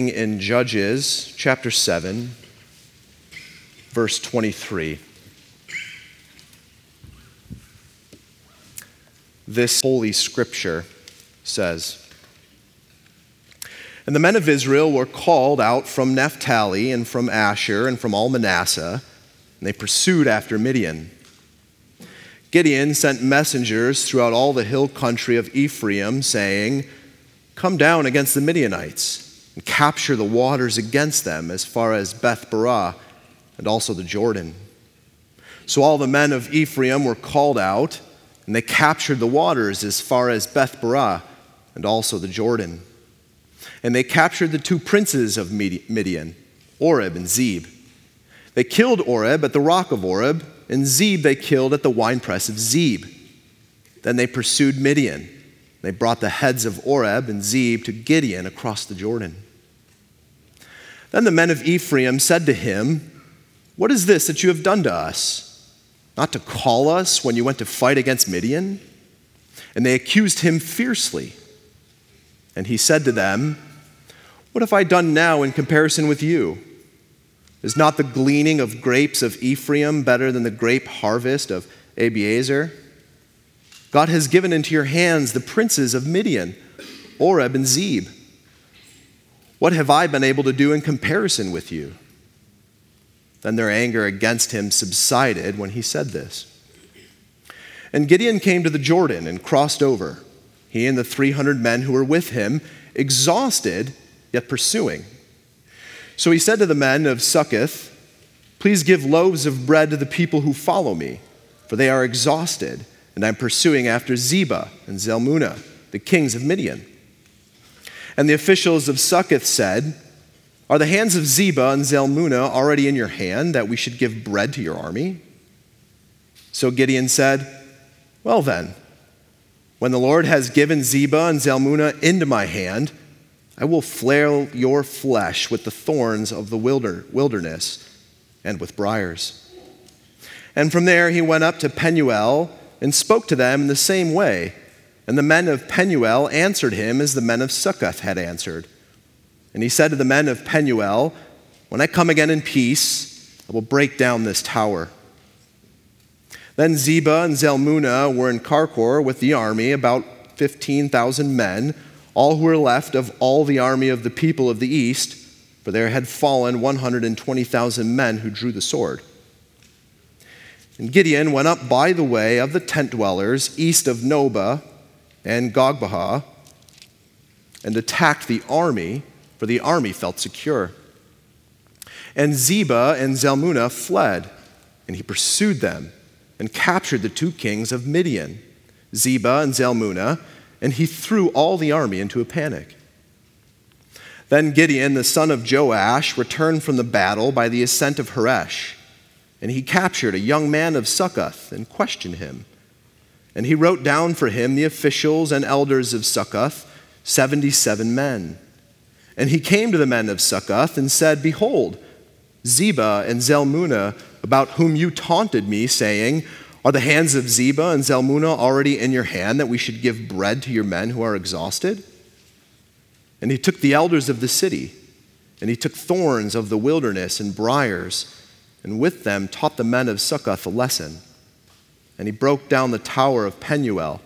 in Judges chapter 7, verse 23. This holy scripture says And the men of Israel were called out from Naphtali and from Asher and from all Manasseh, and they pursued after Midian. Gideon sent messengers throughout all the hill country of Ephraim, saying, Come down against the Midianites and capture the waters against them as far as Beth Barah and also the Jordan. So all the men of Ephraim were called out, and they captured the waters as far as Beth Barah and also the Jordan. And they captured the two princes of Midian, Oreb and Zeb. They killed Oreb at the rock of Oreb, and Zeb they killed at the winepress of Zeb. Then they pursued Midian. They brought the heads of Oreb and Zeb to Gideon across the Jordan. Then the men of Ephraim said to him, What is this that you have done to us? Not to call us when you went to fight against Midian? And they accused him fiercely. And he said to them, What have I done now in comparison with you? Is not the gleaning of grapes of Ephraim better than the grape harvest of Abiezer? God has given into your hands the princes of Midian, Oreb and Zeb. What have I been able to do in comparison with you? Then their anger against him subsided when he said this. And Gideon came to the Jordan and crossed over, he and the 300 men who were with him, exhausted yet pursuing. So he said to the men of Succoth, Please give loaves of bread to the people who follow me, for they are exhausted, and I'm pursuing after Zebah and Zalmunna, the kings of Midian. And the officials of Succoth said, Are the hands of Zebah and Zalmunna already in your hand that we should give bread to your army? So Gideon said, Well then, when the Lord has given Zebah and Zalmunna into my hand, I will flare your flesh with the thorns of the wilderness and with briars. And from there he went up to Penuel and spoke to them in the same way and the men of Penuel answered him as the men of Succoth had answered. And he said to the men of Penuel, When I come again in peace, I will break down this tower. Then Zebah and Zalmunna were in Karkor with the army, about 15,000 men, all who were left of all the army of the people of the east, for there had fallen 120,000 men who drew the sword. And Gideon went up by the way of the tent dwellers east of Nobah and Jogbehah and attacked the army, for the army felt secure. And Zebah and Zalmunna fled, and he pursued them and captured the two kings of Midian, Zebah and Zalmunna, and he threw all the army into a panic. Then Gideon, the son of Joash, returned from the battle by the ascent of Heresh, and he captured a young man of Succoth and questioned him. And he wrote down for him the officials and elders of Succoth, 77 men. And he came to the men of Succoth and said, Behold, Zebah and Zalmunna, about whom you taunted me, saying, Are the hands of Zebah and Zalmunna already in your hand that we should give bread to your men who are exhausted? And he took the elders of the city, and he took thorns of the wilderness and briers, and with them taught the men of Succoth a lesson and he broke down the tower of Penuel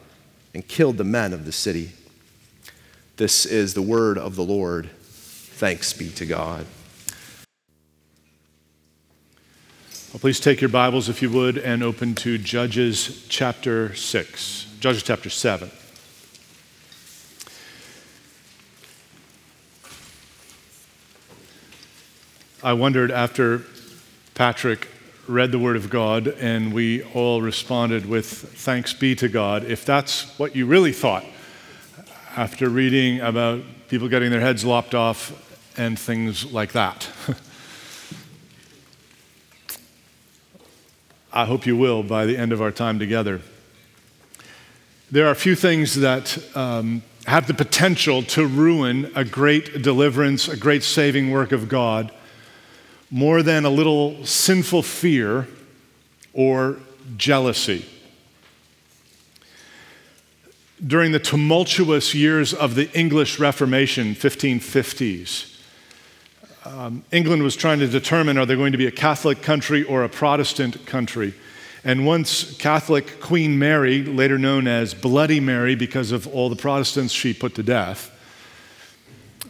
and killed the men of the city. This is the word of the Lord. Thanks be to God. Well, please take your Bibles, if you would, and open to Judges chapter 6, Judges chapter 7. I wondered after Patrick read the Word of God and we all responded with thanks be to God, if that's what you really thought after reading about people getting their heads lopped off and things like that. I hope you will by the end of our time together. There are a few things that um, have the potential to ruin a great deliverance, a great saving work of God more than a little sinful fear or jealousy. During the tumultuous years of the English Reformation, 1550s, um, England was trying to determine are they going to be a Catholic country or a Protestant country. And once Catholic Queen Mary, later known as Bloody Mary because of all the Protestants she put to death,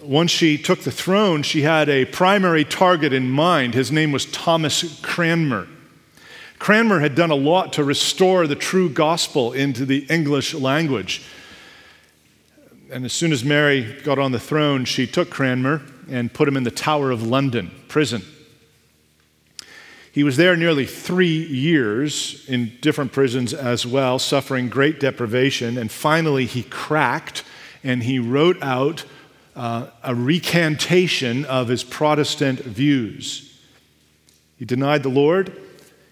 once she took the throne, she had a primary target in mind. His name was Thomas Cranmer. Cranmer had done a lot to restore the true gospel into the English language. And as soon as Mary got on the throne, she took Cranmer and put him in the Tower of London prison. He was there nearly three years in different prisons as well, suffering great deprivation. And finally, he cracked and he wrote out uh, a recantation of his Protestant views. He denied the Lord,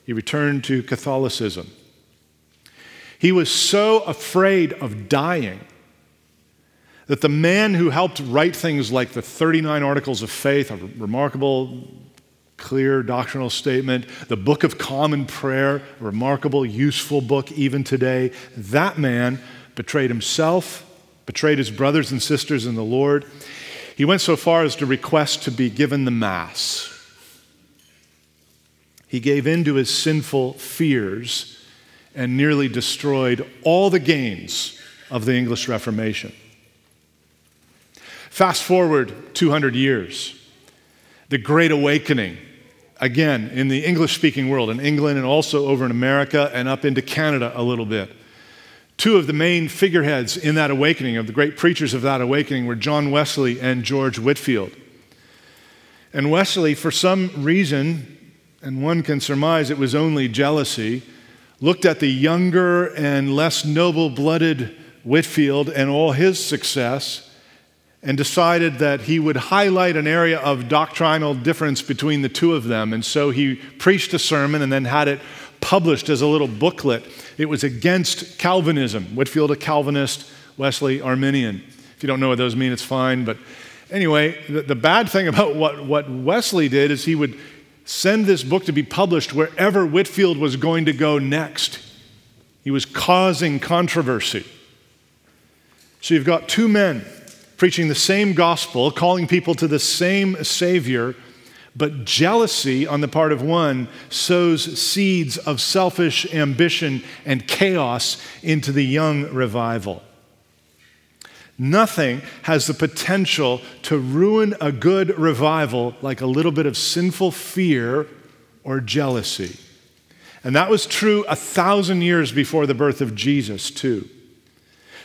he returned to Catholicism. He was so afraid of dying that the man who helped write things like the 39 Articles of Faith, a remarkable, clear doctrinal statement, the Book of Common Prayer, a remarkable, useful book even today, that man betrayed himself, betrayed his brothers and sisters in the Lord. He went so far as to request to be given the Mass. He gave in to his sinful fears and nearly destroyed all the gains of the English Reformation. Fast forward 200 years, the Great Awakening, again, in the English speaking world, in England and also over in America and up into Canada a little bit. Two of the main figureheads in that awakening, of the great preachers of that awakening, were John Wesley and George Whitefield. And Wesley, for some reason, and one can surmise it was only jealousy, looked at the younger and less noble blooded Whitefield and all his success and decided that he would highlight an area of doctrinal difference between the two of them. And so he preached a sermon and then had it published as a little booklet. It was against Calvinism. Whitefield, a Calvinist, Wesley, Arminian. If you don't know what those mean, it's fine. But anyway, the, the bad thing about what, what Wesley did is he would send this book to be published wherever Whitefield was going to go next. He was causing controversy. So you've got two men preaching the same gospel, calling people to the same Savior, but jealousy on the part of one sows seeds of selfish ambition and chaos into the young revival. Nothing has the potential to ruin a good revival like a little bit of sinful fear or jealousy. And that was true a thousand years before the birth of Jesus, too.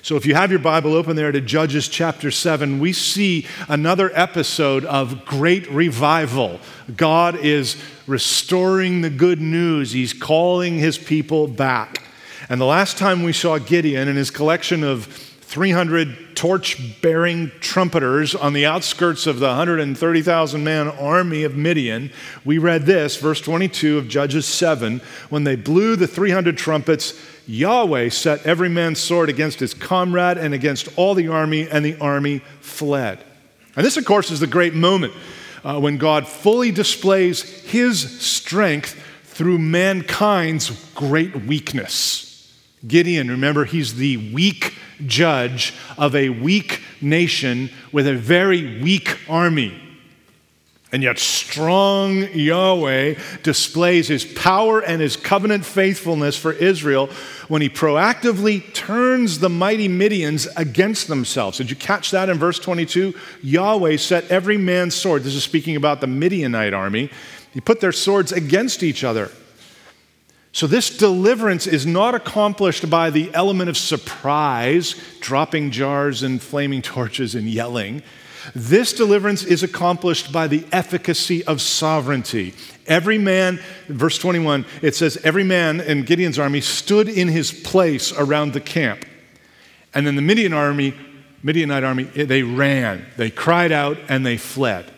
So if you have your Bible open there to Judges chapter 7, we see another episode of great revival. God is restoring the good news, He's calling His people back. And the last time we saw Gideon and his collection of 300 torch bearing trumpeters on the outskirts of the 130,000 man army of Midian, we read this, verse 22 of Judges 7. When they blew the 300 trumpets, Yahweh set every man's sword against his comrade and against all the army, and the army fled. And this, of course, is the great moment uh, when God fully displays his strength through mankind's great weakness. Gideon, remember, he's the weak judge of a weak nation with a very weak army. And yet, strong Yahweh displays his power and his covenant faithfulness for Israel when he proactively turns the mighty Midians against themselves. Did you catch that in verse 22? Yahweh set every man's sword, this is speaking about the Midianite army, he put their swords against each other. So, this deliverance is not accomplished by the element of surprise, dropping jars and flaming torches and yelling. This deliverance is accomplished by the efficacy of sovereignty. Every man, verse 21, it says, every man in Gideon's army stood in his place around the camp. And then the Midian army, Midianite army, they ran, they cried out, and they fled.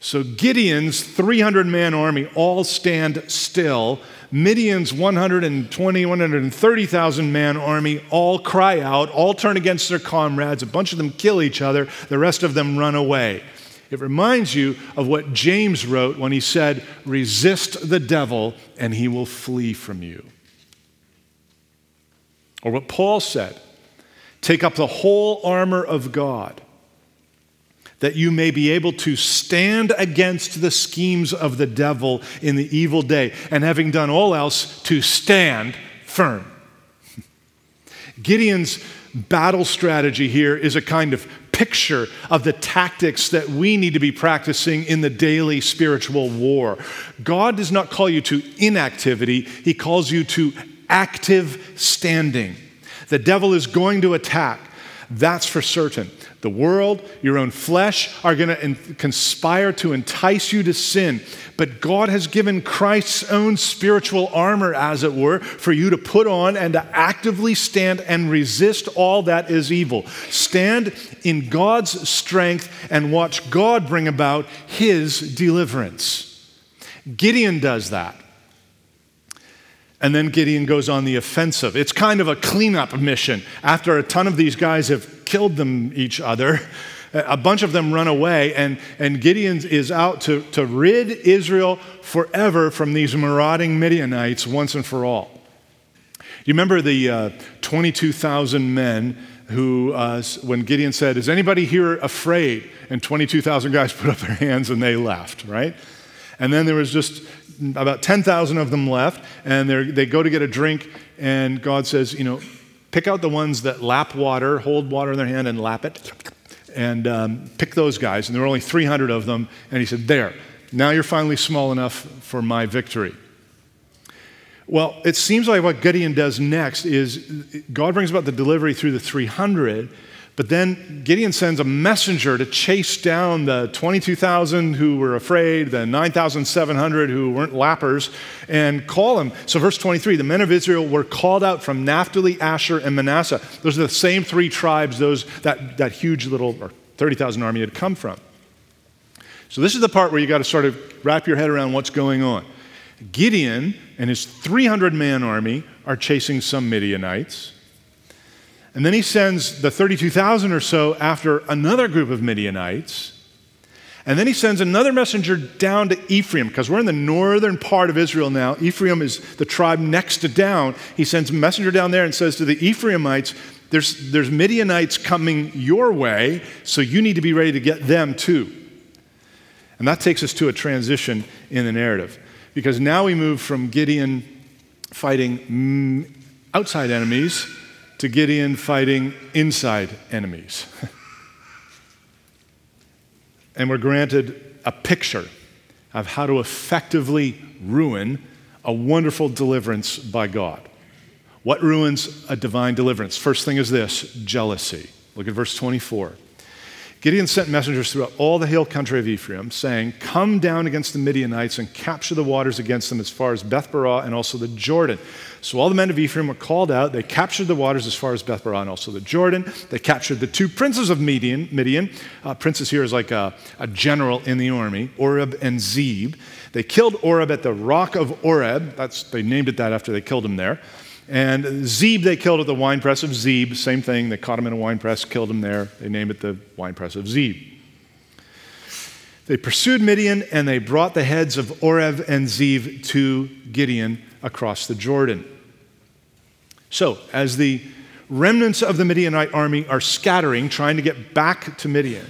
So Gideon's 300 man army all stand still. Midian's 120, 130,000 man army all cry out, all turn against their comrades. A bunch of them kill each other, the rest of them run away. It reminds you of what James wrote when he said, Resist the devil and he will flee from you. Or what Paul said, Take up the whole armor of God that you may be able to stand against the schemes of the devil in the evil day, and having done all else, to stand firm. Gideon's battle strategy here is a kind of picture of the tactics that we need to be practicing in the daily spiritual war. God does not call you to inactivity, He calls you to active standing. The devil is going to attack. That's for certain. The world, your own flesh are going to conspire to entice you to sin. But God has given Christ's own spiritual armor, as it were, for you to put on and to actively stand and resist all that is evil. Stand in God's strength and watch God bring about his deliverance. Gideon does that. And then Gideon goes on the offensive. It's kind of a cleanup mission. After a ton of these guys have killed them each other, a bunch of them run away, and, and Gideon is out to, to rid Israel forever from these marauding Midianites once and for all. You remember the uh, 22,000 men who, uh, when Gideon said, Is anybody here afraid? And 22,000 guys put up their hands and they left, right? And then there was just about 10,000 of them left, and they go to get a drink, and God says, you know, pick out the ones that lap water, hold water in their hand and lap it, and um, pick those guys. And there were only 300 of them, and he said, there, now you're finally small enough for my victory. Well, it seems like what Gideon does next is God brings about the delivery through the 300, but then Gideon sends a messenger to chase down the 22,000 who were afraid, the 9,700 who weren't lappers, and call them. So, verse 23 the men of Israel were called out from Naphtali, Asher, and Manasseh. Those are the same three tribes those, that, that huge little 30,000 army had come from. So, this is the part where you got to sort of wrap your head around what's going on. Gideon and his 300 man army are chasing some Midianites. And then he sends the 32,000 or so after another group of Midianites. And then he sends another messenger down to Ephraim, because we're in the northern part of Israel now. Ephraim is the tribe next to down. He sends a messenger down there and says to the Ephraimites, there's, there's Midianites coming your way, so you need to be ready to get them too. And that takes us to a transition in the narrative, because now we move from Gideon fighting mm, outside enemies to Gideon fighting inside enemies. and we're granted a picture of how to effectively ruin a wonderful deliverance by God. What ruins a divine deliverance? First thing is this jealousy. Look at verse 24. Gideon sent messengers throughout all the hill country of Ephraim, saying, Come down against the Midianites and capture the waters against them as far as Beth Barah and also the Jordan. So all the men of Ephraim were called out. They captured the waters as far as Beth Barah and also the Jordan. They captured the two princes of Midian. Midian. Uh, princes here is like a, a general in the army, Oreb and Zeb. They killed Oreb at the rock of Oreb. That's, they named it that after they killed him there. And Zeb they killed at the wine press of Zeb. Same thing. They caught him in a wine press, killed him there. They named it the wine press of Zeb. They pursued Midian and they brought the heads of Oreb and Zeb to Gideon across the Jordan. So, as the remnants of the Midianite army are scattering, trying to get back to Midian,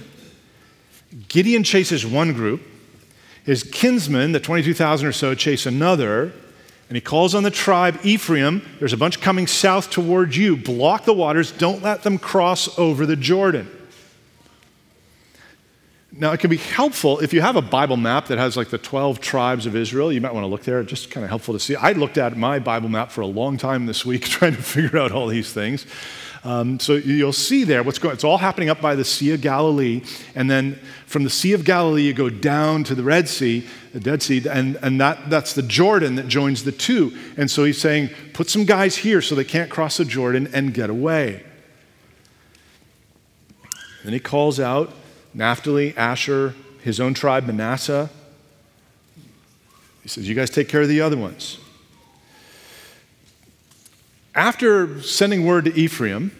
Gideon chases one group. His kinsmen, the 22,000 or so, chase another. And he calls on the tribe Ephraim. There's a bunch coming south towards you. Block the waters. Don't let them cross over the Jordan. Now, it can be helpful if you have a Bible map that has like the 12 tribes of Israel. You might want to look there. It's just kind of helpful to see. I looked at my Bible map for a long time this week trying to figure out all these things. Um, so you'll see there what's going. It's all happening up by the Sea of Galilee, and then from the Sea of Galilee you go down to the Red Sea, the Dead Sea, and, and that, that's the Jordan that joins the two. And so he's saying, put some guys here so they can't cross the Jordan and get away. Then he calls out Naphtali, Asher, his own tribe, Manasseh. He says, You guys take care of the other ones. After sending word to Ephraim,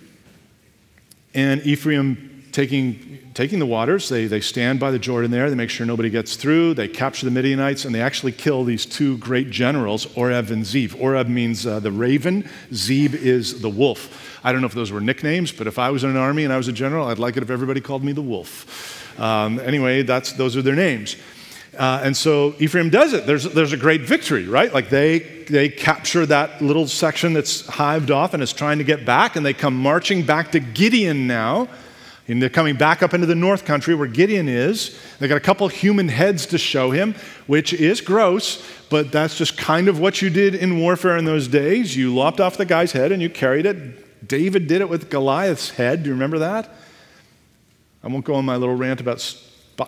and Ephraim taking, taking the waters, they, they stand by the Jordan there, they make sure nobody gets through, they capture the Midianites, and they actually kill these two great generals, Oreb and Zeb. Oreb means uh, the raven, Zeb is the wolf. I don't know if those were nicknames, but if I was in an army and I was a general, I'd like it if everybody called me the wolf. Um, anyway, that's, those are their names. Uh, and so Ephraim does it. There's, there's a great victory, right? Like they, they capture that little section that's hived off and is trying to get back, and they come marching back to Gideon now. And they're coming back up into the north country where Gideon is. They got a couple human heads to show him, which is gross, but that's just kind of what you did in warfare in those days. You lopped off the guy's head and you carried it. David did it with Goliath's head. Do you remember that? I won't go on my little rant about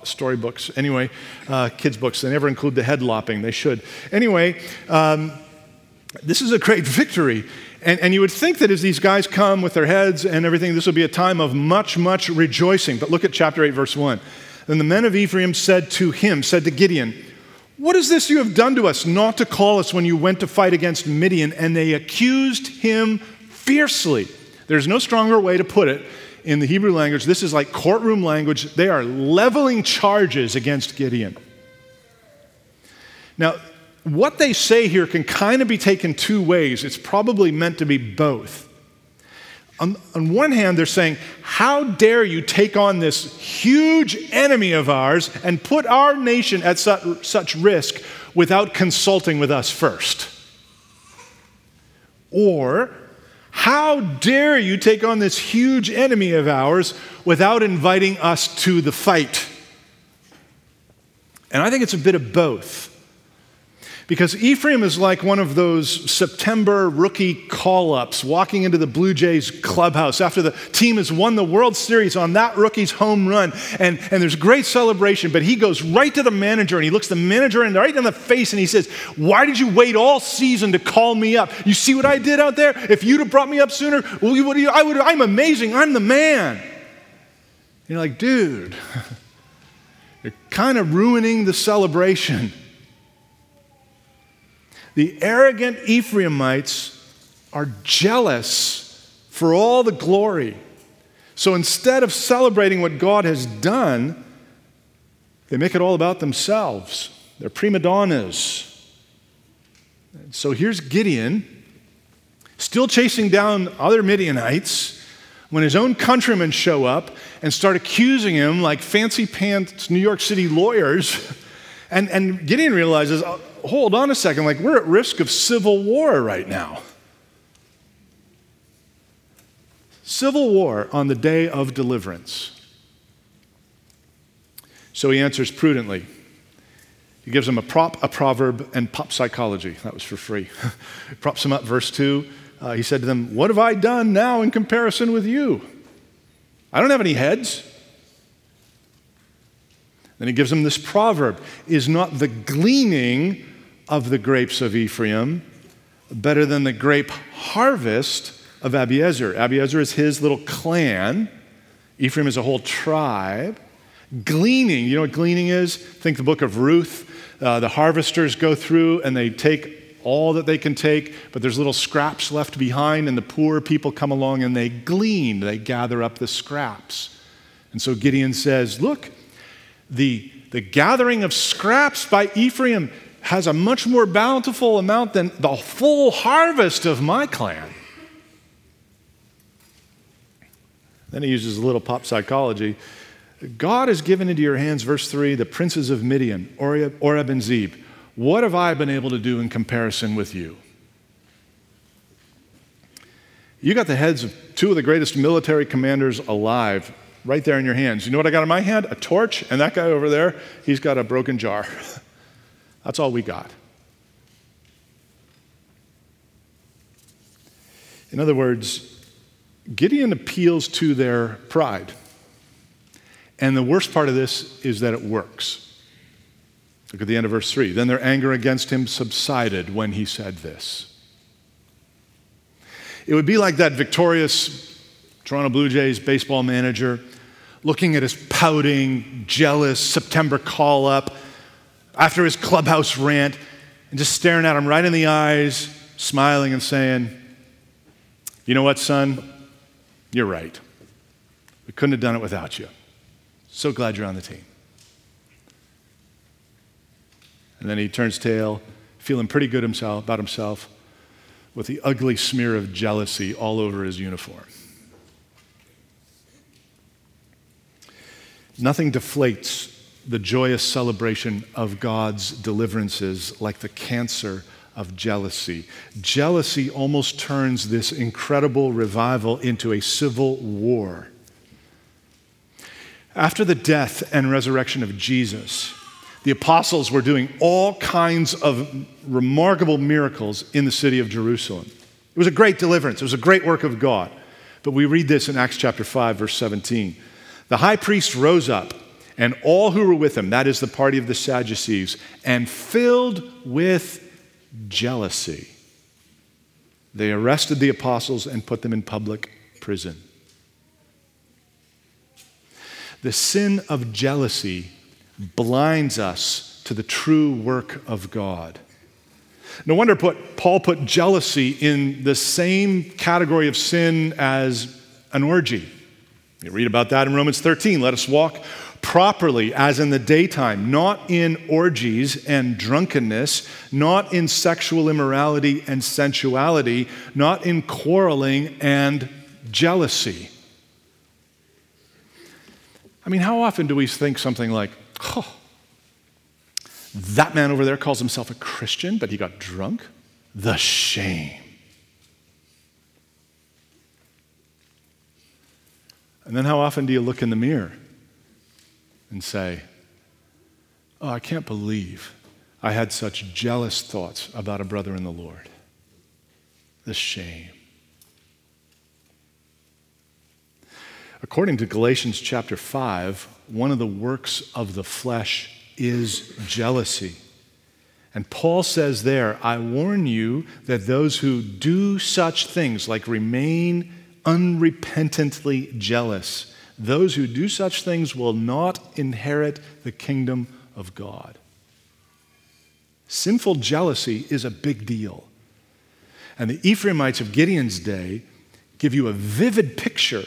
storybooks. Anyway, uh, kids' books, they never include the head lopping. They should. Anyway, um, this is a great victory. And, and you would think that as these guys come with their heads and everything, this would be a time of much, much rejoicing. But look at chapter 8, verse 1. Then the men of Ephraim said to him, said to Gideon, What is this you have done to us, not to call us when you went to fight against Midian? And they accused him fiercely. There's no stronger way to put it in the Hebrew language. This is like courtroom language. They are leveling charges against Gideon. Now, what they say here can kind of be taken two ways. It's probably meant to be both. On, on, one hand, they're saying, How dare you take on this huge enemy of ours and put our nation at such, such risk without consulting with us first? Or, How dare you take on this huge enemy of ours without inviting us to the fight? And I think it's a bit of both. Because Ephraim is like one of those September rookie call ups walking into the Blue Jays clubhouse after the team has won the World Series on that rookie's home run. And, and there's great celebration, but he goes right to the manager and he looks the manager in, right in the face and he says, Why did you wait all season to call me up? You see what I did out there? If you'd have brought me up sooner, I would, I'm amazing. I'm the man. You're like, dude, you're kind of ruining the celebration. The arrogant Ephraimites are jealous for all the glory. So instead of celebrating what God has done, they make it all about themselves. They're prima donnas. So here's Gideon, still chasing down other Midianites, when his own countrymen show up and start accusing him like fancy pants New York City lawyers. And, and Gideon realizes, oh, hold on a second, like we're at risk of civil war right now. Civil war on the day of deliverance. So he answers prudently. He gives them a prop, a proverb, and pop psychology. That was for free. Props them up, verse 2. Uh, he said to them, What have I done now in comparison with you? I don't have any heads. Then he gives them this proverb Is not the gleaning of the grapes of Ephraim better than the grape harvest of Abiezer. Abiezer is his little clan. Ephraim is a whole tribe. Gleaning, you know what gleaning is? Think the book of Ruth. Uh, the harvesters go through and they take all that they can take, but there's little scraps left behind, and the poor people come along and they glean. They gather up the scraps. And so Gideon says, Look, the, the gathering of scraps by Ephraim has a much more bountiful amount than the full harvest of my clan. Then he uses a little pop psychology. God has given into your hands, verse 3, the princes of Midian, Oreb, and Zeb. What have I been able to do in comparison with you? You got the heads of two of the greatest military commanders alive right there in your hands. You know what I got in my hand? A torch, and that guy over there, he's got a broken jar. That's all we got. In other words, Gideon appeals to their pride. And the worst part of this is that it works. Look at the end of verse 3. Then their anger against him subsided when he said this. It would be like that victorious Toronto Blue Jays baseball manager looking at his pouting, jealous September call up after his clubhouse rant and just staring at him right in the eyes, smiling and saying, You know what, son? You're right. We couldn't have done it without you. So glad you're on the team. And then he turns tail, feeling pretty good himself, about himself, with the ugly smear of jealousy all over his uniform. Nothing deflates the joyous celebration of God's deliverances like the cancer of jealousy. Jealousy almost turns this incredible revival into a civil war. After the death and resurrection of Jesus, the apostles were doing all kinds of remarkable miracles in the city of Jerusalem. It was a great deliverance, it was a great work of God. But we read this in Acts chapter 5, verse 17. The high priest rose up, and all who were with him, that is the party of the Sadducees, and filled with jealousy, they arrested the apostles and put them in public prison. The sin of jealousy blinds us to the true work of God. No wonder put, Paul put jealousy in the same category of sin as an orgy. You read about that in Romans 13. Let us walk properly as in the daytime, not in orgies and drunkenness, not in sexual immorality and sensuality, not in quarreling and jealousy. I mean, how often do we think something like, oh, that man over there calls himself a Christian, but he got drunk? The shame. And then how often do you look in the mirror and say, Oh, I can't believe I had such jealous thoughts about a brother in the Lord? The shame. According to Galatians chapter 5, one of the works of the flesh is jealousy. And Paul says there, I warn you that those who do such things, like remain unrepentantly jealous, those who do such things will not inherit the kingdom of God. Sinful jealousy is a big deal. And the Ephraimites of Gideon's day give you a vivid picture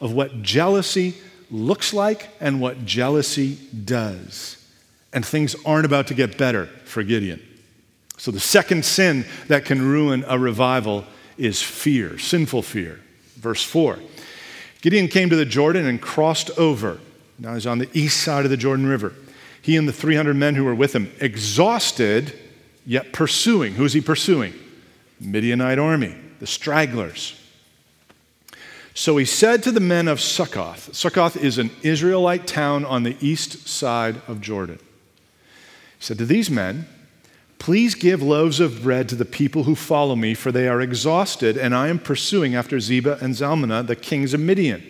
of what jealousy looks like and what jealousy does and things aren't about to get better for Gideon. So, the second sin that can ruin a revival is fear, sinful fear. Verse 4 Gideon came to the Jordan and crossed over. Now he's on the east side of the Jordan River. He and the 300 men who were with him, exhausted, yet pursuing. Who's he pursuing? Midianite army, the stragglers. So he said to the men of Succoth, Succoth is an Israelite town on the east side of Jordan. He said to these men, Please give loaves of bread to the people who follow me, for they are exhausted, and I am pursuing after Zebah and Zalmunna, the kings of Midian.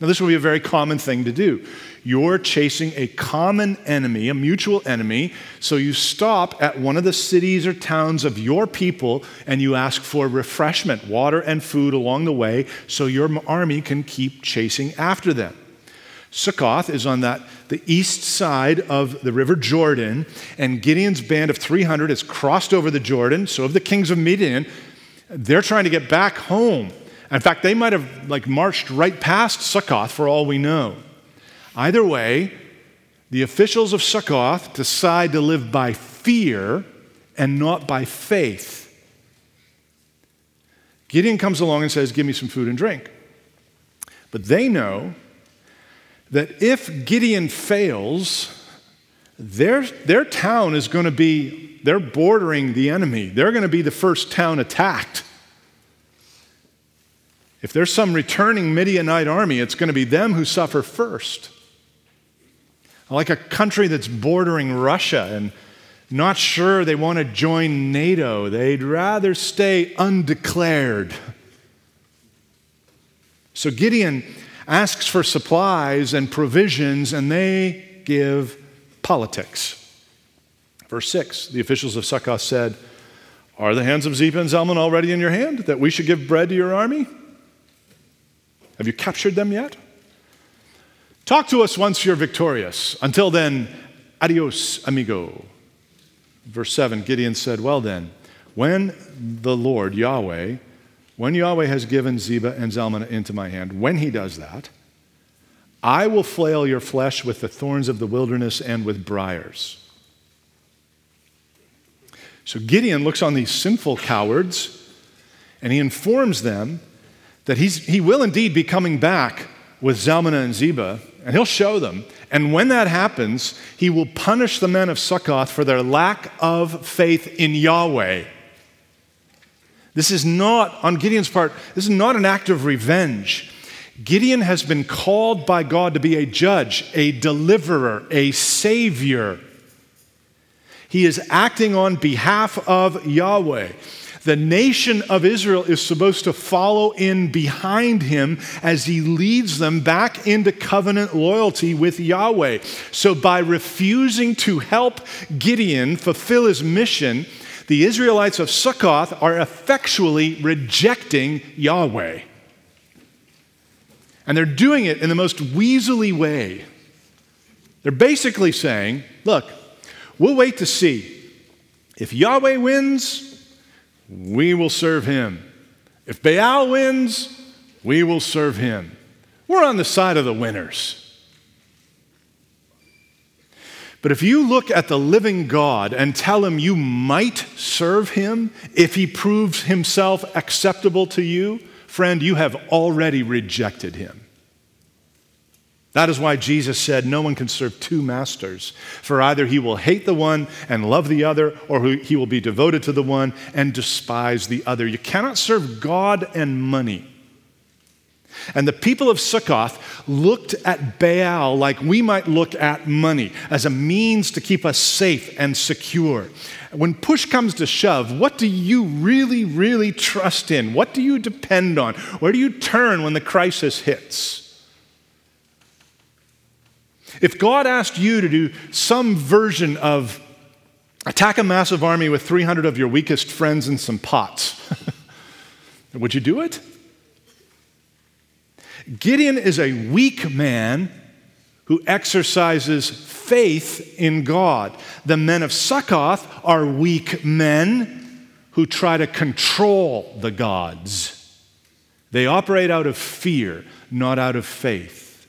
Now, this will be a very common thing to do. You're chasing a common enemy, a mutual enemy, so you stop at one of the cities or towns of your people and you ask for refreshment, water and food along the way, so your army can keep chasing after them. Sukkoth is on that the east side of the river Jordan, and Gideon's band of 300 has crossed over the Jordan. So have the kings of Midian. They're trying to get back home. In fact, they might have like marched right past Sukkoth for all we know. Either way, the officials of Sukkoth decide to live by fear and not by faith. Gideon comes along and says, Give me some food and drink. But they know that if Gideon fails, their, their town is going to be, they're bordering the enemy. They're going to be the first town attacked. If there's some returning Midianite army, it's going to be them who suffer first. Like a country that's bordering Russia and not sure they want to join NATO, they'd rather stay undeclared. So Gideon asks for supplies and provisions, and they give politics. Verse 6 the officials of Succoth said, Are the hands of Zebah and Zalmunna already in your hand, that we should give bread to your army? Have you captured them yet? Talk to us once you're victorious. Until then, adios, amigo. Verse 7 Gideon said, Well then, when the Lord, Yahweh, when Yahweh has given Zebah and Zalmunna into my hand, when he does that, I will flail your flesh with the thorns of the wilderness and with briars. So Gideon looks on these sinful cowards and he informs them that he's, he will indeed be coming back with Zalmunna and Zebah, and he'll show them. And when that happens, he will punish the men of Succoth for their lack of faith in Yahweh. This is not, on Gideon's part, this is not an act of revenge. Gideon has been called by God to be a judge, a deliverer, a savior. He is acting on behalf of Yahweh. The nation of Israel is supposed to follow in behind him as he leads them back into covenant loyalty with Yahweh. So, by refusing to help Gideon fulfill his mission, the Israelites of Sukkoth are effectually rejecting Yahweh. And they're doing it in the most weaselly way. They're basically saying, look, we'll wait to see. If Yahweh wins, we will serve him. If Baal wins, we will serve him. We're on the side of the winners. But if you look at the living God and tell him you might serve him if he proves himself acceptable to you, friend, you have already rejected him. That is why Jesus said, No one can serve two masters, for either he will hate the one and love the other, or he will be devoted to the one and despise the other. You cannot serve God and money. And the people of Sukkoth looked at Baal like we might look at money as a means to keep us safe and secure. When push comes to shove, what do you really, really trust in? What do you depend on? Where do you turn when the crisis hits? If God asked you to do some version of attack a massive army with 300 of your weakest friends and some pots, would you do it? Gideon is a weak man who exercises faith in God. The men of Succoth are weak men who try to control the gods. They operate out of fear, not out of faith.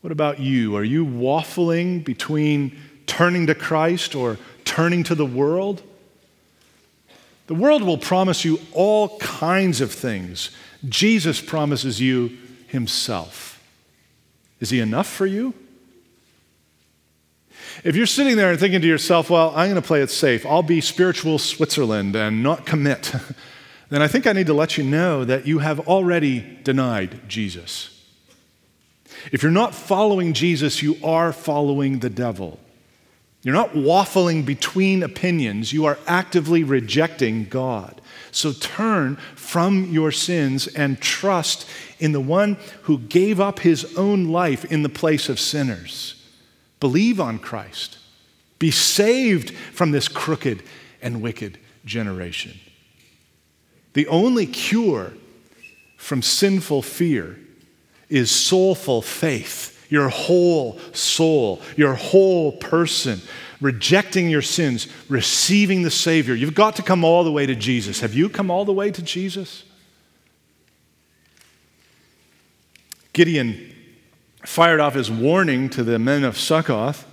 What about you? Are you waffling between turning to Christ or turning to the world? The world will promise you all kinds of things Jesus promises you himself. Is he enough for you? If you're sitting there and thinking to yourself, well, I'm going to play it safe, I'll be spiritual Switzerland and not commit, then I think I need to let you know that you have already denied Jesus. If you're not following Jesus, you are following the devil. You're not waffling between opinions, you are actively rejecting God. So turn from your sins and trust in the one who gave up his own life in the place of sinners. Believe on Christ. Be saved from this crooked and wicked generation. The only cure from sinful fear is soulful faith your whole soul, your whole person, rejecting your sins, receiving the Savior. You've got to come all the way to Jesus. Have you come all the way to Jesus? Gideon fired off his warning to the men of Succoth,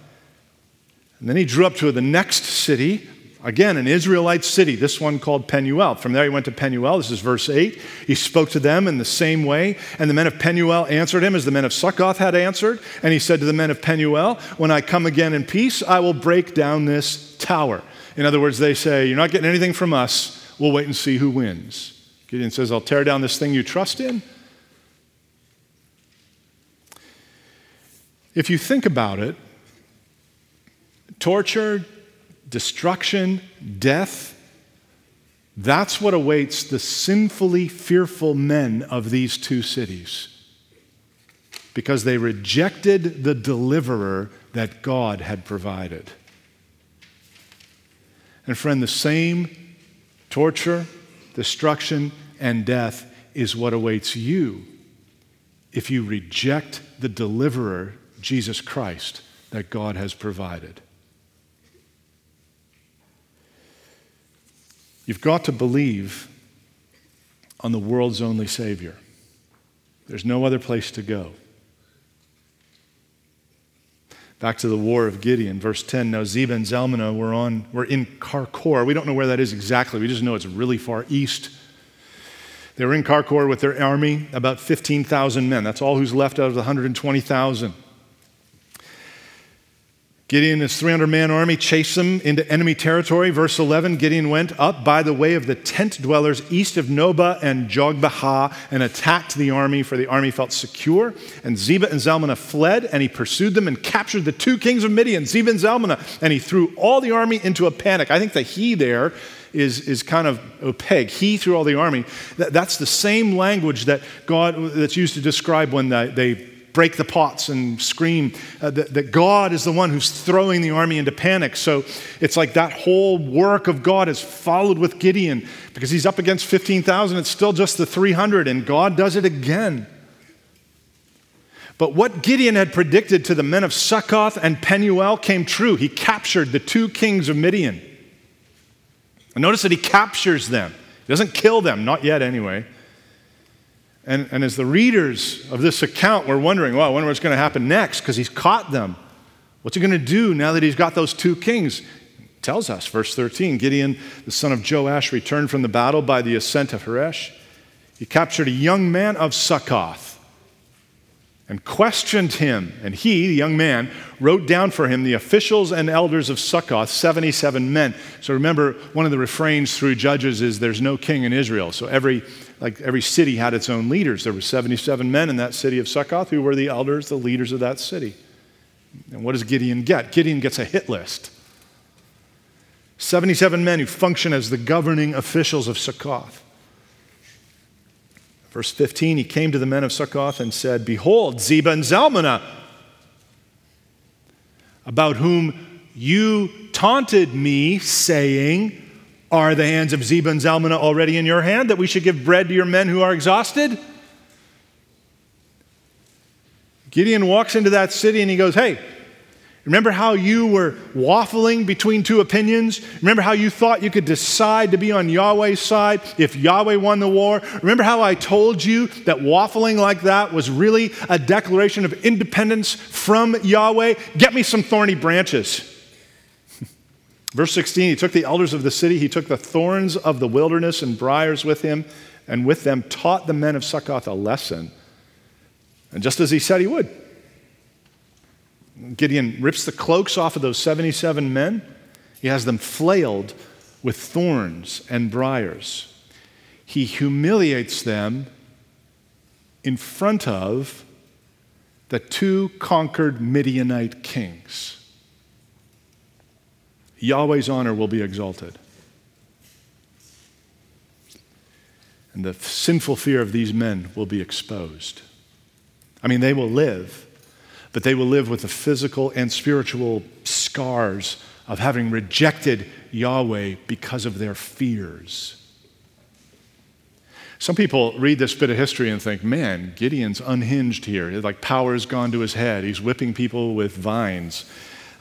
and then he drew up to the next city, Again, an Israelite city, this one called Penuel. From there he went to Penuel. This is verse 8. He spoke to them in the same way, and the men of Penuel answered him as the men of Succoth had answered. And he said to the men of Penuel, When I come again in peace, I will break down this tower. In other words, they say, You're not getting anything from us. We'll wait and see who wins. Gideon says, I'll tear down this thing you trust in. If you think about it, torture, destruction, death. That's what awaits the sinfully fearful men of these two cities because they rejected the deliverer that God had provided. And, friend, the same torture, destruction, and death is what awaits you if you reject the deliverer, Jesus Christ, that God has provided. You've got to believe on the world's only Savior. There's no other place to go. Back to the war of Gideon, verse 10. Now Zebah and Zalmunna were, on, were in Karkor. We don't know where that is exactly. We just know it's really far east. They were in Karkor with their army, about 15,000 men. That's all who's left out of the 120,000. Gideon and his 300 man army chased them into enemy territory. Verse 11 Gideon went up by the way of the tent dwellers east of Nobah and Jogbehah and attacked the army, for the army felt secure. And Zebah and Zalmunna fled, and he pursued them and captured the two kings of Midian, Zebah and Zalmunna, and he threw all the army into a panic. I think the he there is, is kind of opaque. He threw all the army. That, that's the same language that God that's used to describe when they break the pots and scream uh, that, that God is the one who's throwing the army into panic. So it's like that whole work of God is followed with Gideon because he's up against 15,000. It's still just the 300, and God does it again. But what Gideon had predicted to the men of Succoth and Penuel came true. He captured the two kings of Midian. And notice that he captures them. He doesn't kill them, not yet anyway. And, and as the readers of this account were wondering, well, I wonder what's going to happen next because he's caught them. What's he going to do now that he's got those two kings? It tells us, verse 13 Gideon, the son of Joash, returned from the battle by the ascent of Heresh. He captured a young man of Succoth and questioned him. And he, the young man, wrote down for him the officials and elders of Succoth, 77 men. So remember, one of the refrains through Judges is there's no king in Israel. So every, like every city had its own leaders. There were 77 men in that city of Succoth who were the elders, the leaders of that city. And what does Gideon get? Gideon gets a hit list. 77 men who function as the governing officials of Succoth. Verse 15, he came to the men of Succoth and said, Behold, Zebah and Zalmunna, about whom you taunted me, saying, Are the hands of Zebah and Zalmunna already in your hand, that we should give bread to your men who are exhausted? Gideon walks into that city and he goes, Hey, Remember how you were waffling between two opinions? Remember how you thought you could decide to be on Yahweh's side if Yahweh won the war? Remember how I told you that waffling like that was really a declaration of independence from Yahweh? Get me some thorny branches. Verse 16 He took the elders of the city, he took the thorns of the wilderness and briars with him, and with them taught the men of Succoth a lesson. And just as he said he would. Gideon rips the cloaks off of those 77 men. He has them flailed with thorns and briars. He humiliates them in front of the two conquered Midianite kings. Yahweh's honor will be exalted. And the sinful fear of these men will be exposed. I mean, they will live but they will live with the physical and spiritual scars of having rejected Yahweh because of their fears. Some people read this bit of history and think, man, Gideon's unhinged here. Like power's gone to his head. He's whipping people with vines.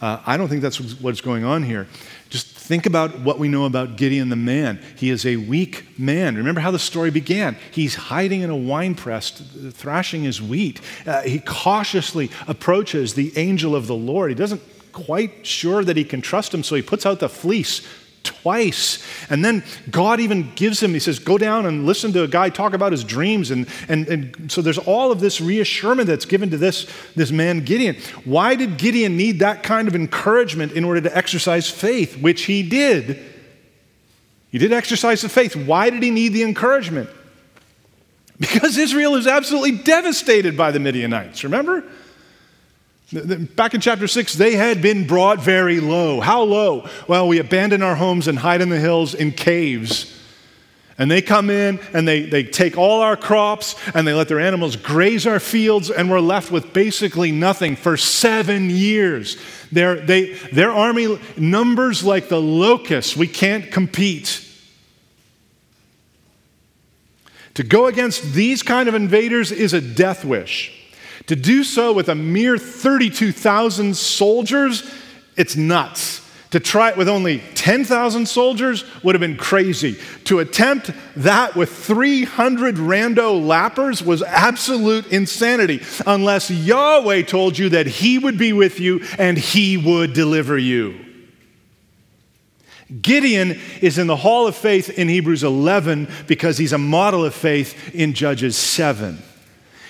Uh, I don't think that's what's going on here. Just think about what we know about Gideon the man. He is a weak man. Remember how the story began. He's hiding in a wine press, thrashing his wheat. Uh, he cautiously approaches the angel of the Lord. He doesn't quite sure that he can trust him, so he puts out the fleece twice. And then God even gives him, he says, go down and listen to a guy talk about his dreams. And, and, and so there's all of this reassurance that's given to this, this man, Gideon. Why did Gideon need that kind of encouragement in order to exercise faith, which he did? He did exercise the faith. Why did he need the encouragement? Because Israel is absolutely devastated by the Midianites, remember? Back in chapter 6, they had been brought very low. How low? Well, we abandon our homes and hide in the hills in caves. And they come in and they, they take all our crops and they let their animals graze our fields, and we're left with basically nothing for seven years. Their, they, their army numbers like the locusts. We can't compete. To go against these kind of invaders is a death wish. To do so with a mere 32,000 soldiers, it's nuts. To try it with only 10,000 soldiers would have been crazy. To attempt that with 300 rando lappers was absolute insanity, unless Yahweh told you that He would be with you and He would deliver you. Gideon is in the hall of faith in Hebrews 11 because he's a model of faith in Judges 7.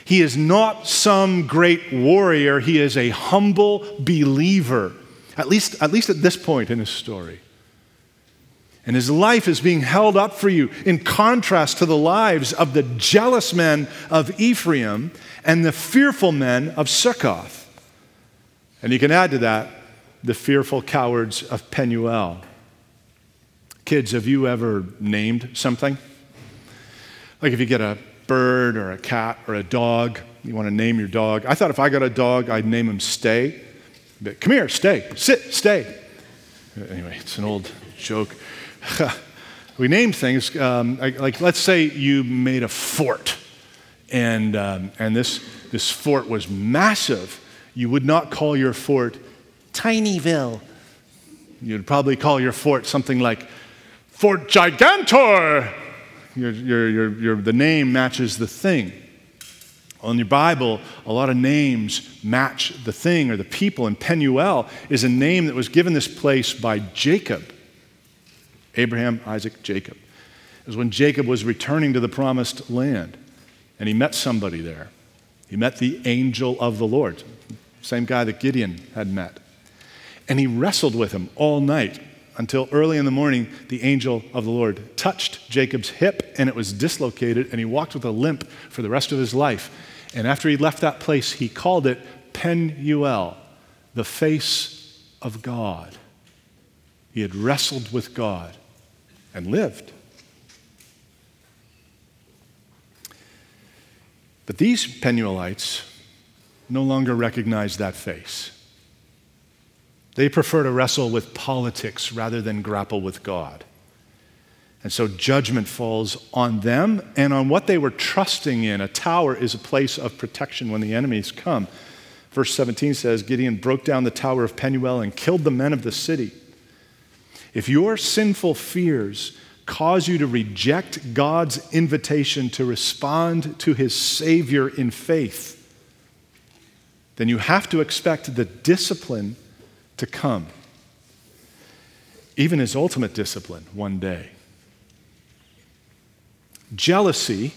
He is not some great warrior, he is a humble believer, at least, at least at this point in his story. And his life is being held up for you in contrast to the lives of the jealous men of Ephraim and the fearful men of Succoth. And you can add to that the fearful cowards of Penuel. Kids, have you ever named something? Like if you get a bird or a cat or a dog, you want to name your dog. I thought if I got a dog, I'd name him Stay. But, Come here, stay, sit, stay. Anyway, it's an old joke. we name things um, like, let's say you made a fort, and, um, and this, this fort was massive. You would not call your fort Tinyville. You'd probably call your fort something like Fort Gigantor. Your, your, your, your, the name matches the thing. On your Bible, a lot of names match the thing or the people, and Penuel is a name that was given this place by Jacob. Abraham, Isaac, Jacob. It was when Jacob was returning to the promised land, and he met somebody there. He met the angel of the Lord, same guy that Gideon had met. And he wrestled with him all night until early in the morning, the angel of the Lord touched Jacob's hip and it was dislocated, and he walked with a limp for the rest of his life. And after he left that place, he called it Penuel, the face of God. He had wrestled with God and lived. But these Penuelites no longer recognized that face. They prefer to wrestle with politics rather than grapple with God. And so judgment falls on them and on what they were trusting in. A tower is a place of protection when the enemies come. Verse 17 says Gideon broke down the tower of Penuel and killed the men of the city. If your sinful fears cause you to reject God's invitation to respond to his Savior in faith, then you have to expect the discipline to come, even his ultimate discipline one day. Jealousy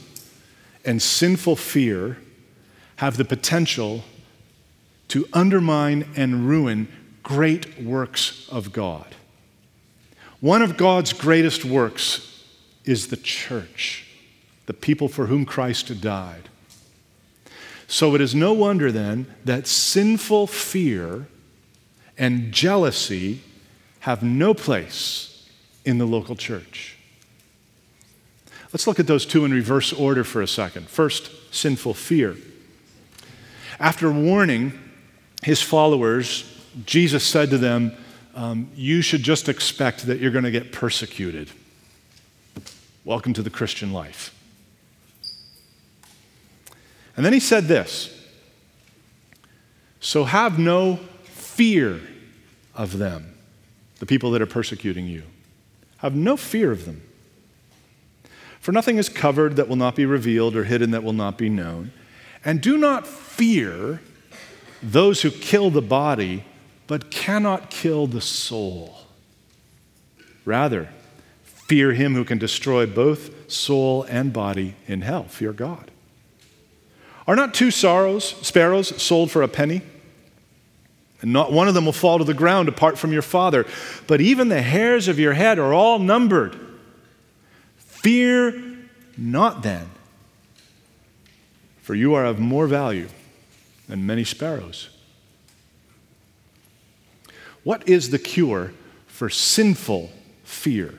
and sinful fear have the potential to undermine and ruin great works of God. One of God's greatest works is the church, the people for whom Christ died. So it is no wonder then that sinful fear and jealousy have no place in the local church. Let's look at those two in reverse order for a second. First, sinful fear. After warning his followers, Jesus said to them, um, You should just expect that you're going to get persecuted. Welcome to the Christian life. And then he said this So have no fear of them, the people that are persecuting you. Have no fear of them. For nothing is covered that will not be revealed or hidden that will not be known. And do not fear those who kill the body, but cannot kill the soul. Rather, fear him who can destroy both soul and body in hell. Fear God. Are not two sorrows, sparrows sold for a penny? And not one of them will fall to the ground apart from your Father. But even the hairs of your head are all numbered. Fear not then, for you are of more value than many sparrows. What is the cure for sinful fear?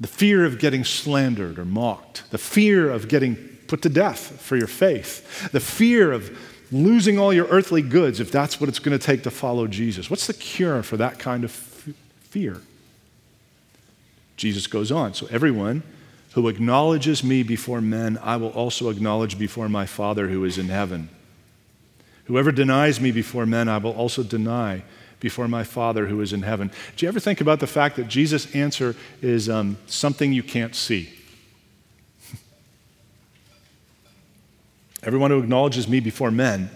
The fear of getting slandered or mocked, the fear of getting put to death for your faith, the fear of losing all your earthly goods if that's what it's going to take to follow Jesus. What's the cure for that kind of f- fear? Jesus goes on. So, everyone who acknowledges me before men, I will also acknowledge before my Father who is in heaven. Whoever denies me before men, I will also deny before my Father who is in heaven. Do you ever think about the fact that Jesus' answer is um, something you can't see? Everyone who acknowledges me before men,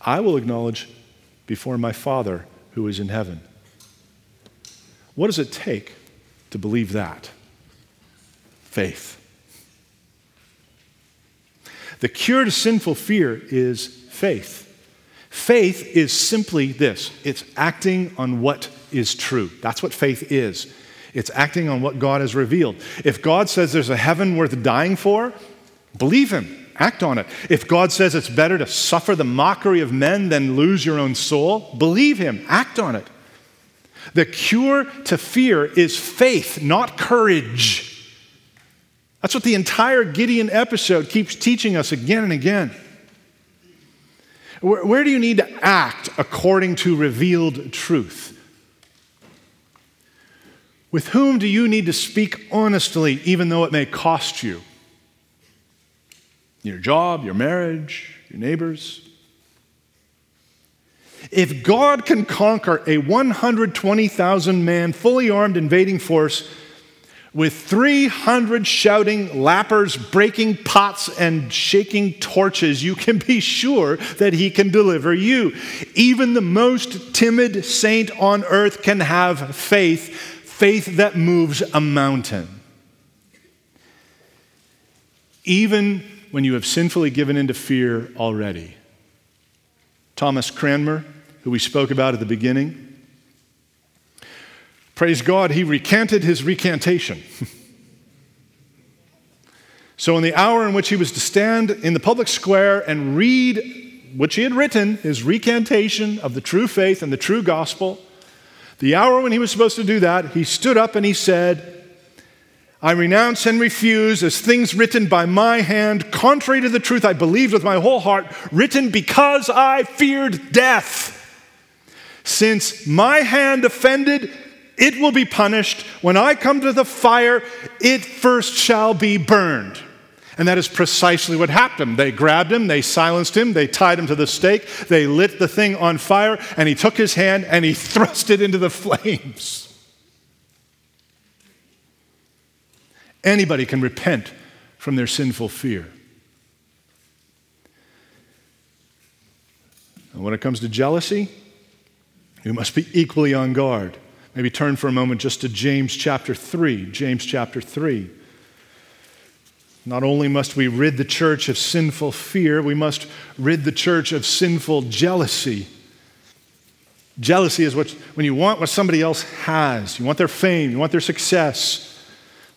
I will acknowledge before my Father who is in heaven. What does it take to believe that? Faith. The cure to sinful fear is faith. Faith is simply this it's acting on what is true. That's what faith is. It's acting on what God has revealed. If God says there's a heaven worth dying for, believe Him, act on it. If God says it's better to suffer the mockery of men than lose your own soul, believe Him, act on it. The cure to fear is faith, not courage. That's what the entire Gideon episode keeps teaching us again and again. Where, where do you need to act according to revealed truth? With whom do you need to speak honestly, even though it may cost you? Your job, your marriage, your neighbors. If God can conquer a 120,000 man, fully armed invading force with 300 shouting lappers, breaking pots, and shaking torches, you can be sure that He can deliver you. Even the most timid saint on earth can have faith, faith that moves a mountain. Even when you have sinfully given into fear already. Thomas Cranmer, who we spoke about at the beginning, Praise God, he recanted his recantation. so, in the hour in which he was to stand in the public square and read which he had written, his recantation of the true faith and the true gospel, the hour when he was supposed to do that, he stood up and he said, I renounce and refuse as things written by my hand, contrary to the truth I believed with my whole heart, written because I feared death. Since my hand offended, it will be punished. When I come to the fire, it first shall be burned. And that is precisely what happened. They grabbed him, they silenced him, they tied him to the stake, they lit the thing on fire, and he took his hand and he thrust it into the flames. Anybody can repent from their sinful fear. And when it comes to jealousy, you must be equally on guard. Maybe turn for a moment just to James chapter 3. James chapter 3. Not only must we rid the church of sinful fear, we must rid the church of sinful jealousy. Jealousy is what, when you want what somebody else has, you want their fame, you want their success.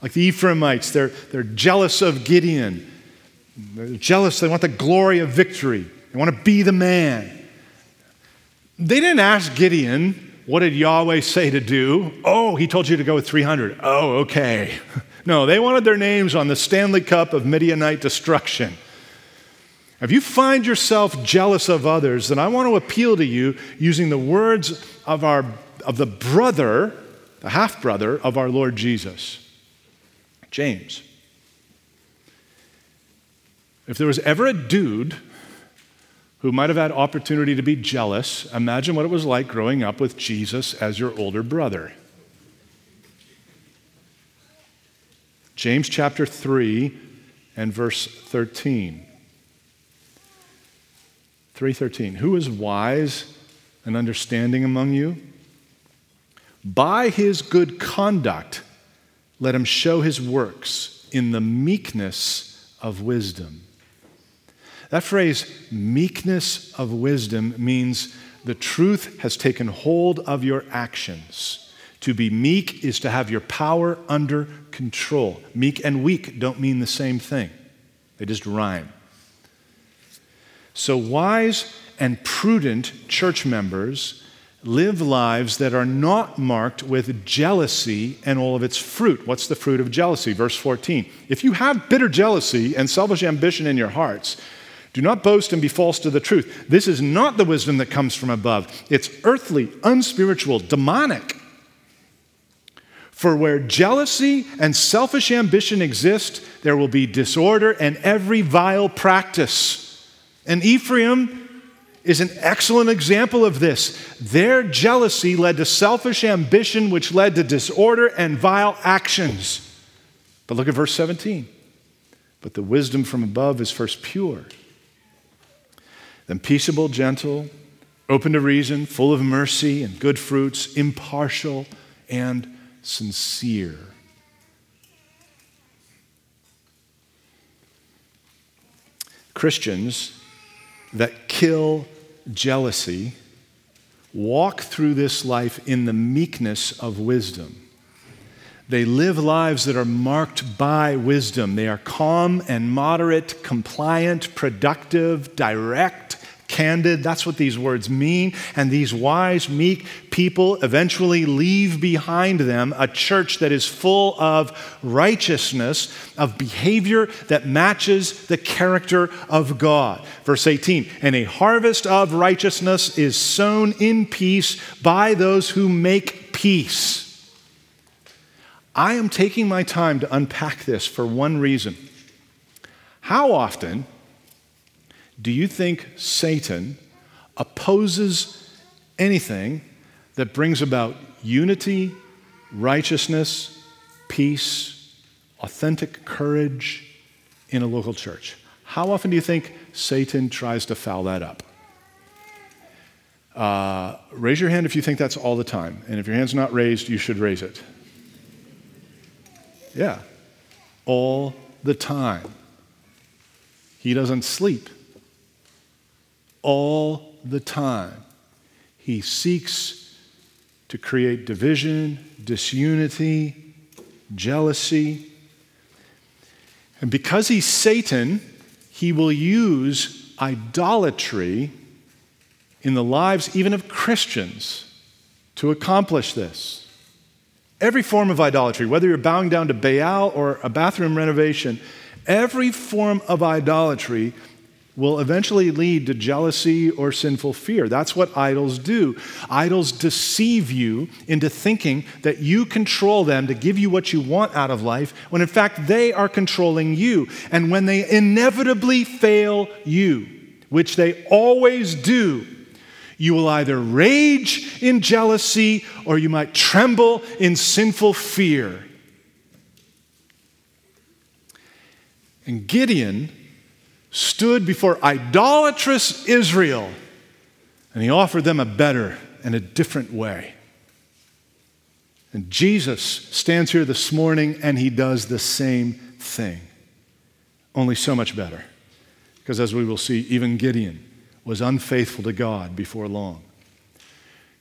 Like the Ephraimites, they're, they're jealous of Gideon. They're jealous, they want the glory of victory, they want to be the man. They didn't ask Gideon, what did Yahweh say to do? Oh, he told you to go with 300. Oh, okay. No, they wanted their names on the Stanley Cup of Midianite destruction. If you find yourself jealous of others, then I want to appeal to you using the words of, our, of the brother, the half brother of our Lord Jesus, James. If there was ever a dude who might have had opportunity to be jealous, imagine what it was like growing up with Jesus as your older brother. James chapter 3 and verse 13. 3:13 Who is wise and understanding among you? By his good conduct let him show his works in the meekness of wisdom. That phrase, meekness of wisdom, means the truth has taken hold of your actions. To be meek is to have your power under control. Meek and weak don't mean the same thing, they just rhyme. So, wise and prudent church members live lives that are not marked with jealousy and all of its fruit. What's the fruit of jealousy? Verse 14. If you have bitter jealousy and selfish ambition in your hearts, do not boast and be false to the truth. This is not the wisdom that comes from above. It's earthly, unspiritual, demonic. For where jealousy and selfish ambition exist, there will be disorder and every vile practice. And Ephraim is an excellent example of this. Their jealousy led to selfish ambition, which led to disorder and vile actions. But look at verse 17. But the wisdom from above is first pure then peaceable, gentle, open to reason, full of mercy and good fruits, impartial, and sincere. Christians that kill jealousy walk through this life in the meekness of wisdom. They live lives that are marked by wisdom. They are calm and moderate, compliant, productive, direct, candid. That's what these words mean. And these wise, meek people eventually leave behind them a church that is full of righteousness, of behavior that matches the character of God. Verse 18 And a harvest of righteousness is sown in peace by those who make peace. I am taking my time to unpack this for one reason. How often do you think Satan opposes anything that brings about unity, righteousness, peace, authentic courage in a local church? How often do you think Satan tries to foul that up? Uh, raise your hand if you think that's all the time. And if your hand's not raised, you should raise it. Yeah, all the time. He doesn't sleep. All the time. He seeks to create division, disunity, jealousy. And because he's Satan, he will use idolatry in the lives even of Christians to accomplish this. Every form of idolatry, whether you're bowing down to Baal or a bathroom renovation, every form of idolatry will eventually lead to jealousy or sinful fear. That's what idols do. Idols deceive you into thinking that you control them to give you what you want out of life, when in fact they are controlling you. And when they inevitably fail you, which they always do, you will either rage in jealousy or you might tremble in sinful fear. And Gideon stood before idolatrous Israel and he offered them a better and a different way. And Jesus stands here this morning and he does the same thing, only so much better. Because as we will see, even Gideon was unfaithful to God before long.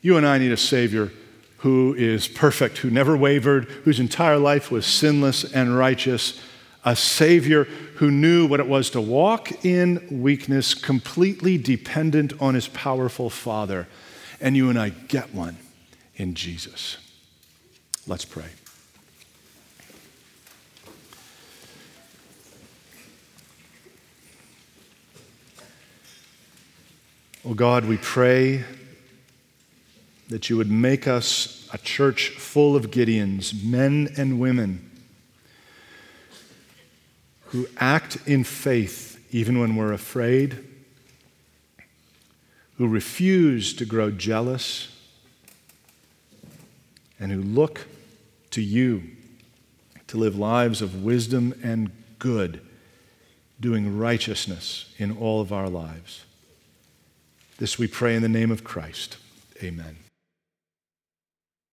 You and I need a Savior who is perfect, who never wavered, whose entire life was sinless and righteous, a Savior who knew what it was to walk in weakness, completely dependent on his powerful Father. And you and I get one in Jesus. Let's pray. Oh God, we pray that you would make us a church full of Gideons, men and women, who act in faith even when we're afraid, who refuse to grow jealous, and who look to you to live lives of wisdom and good, doing righteousness in all of our lives. This we pray in the name of Christ. Amen.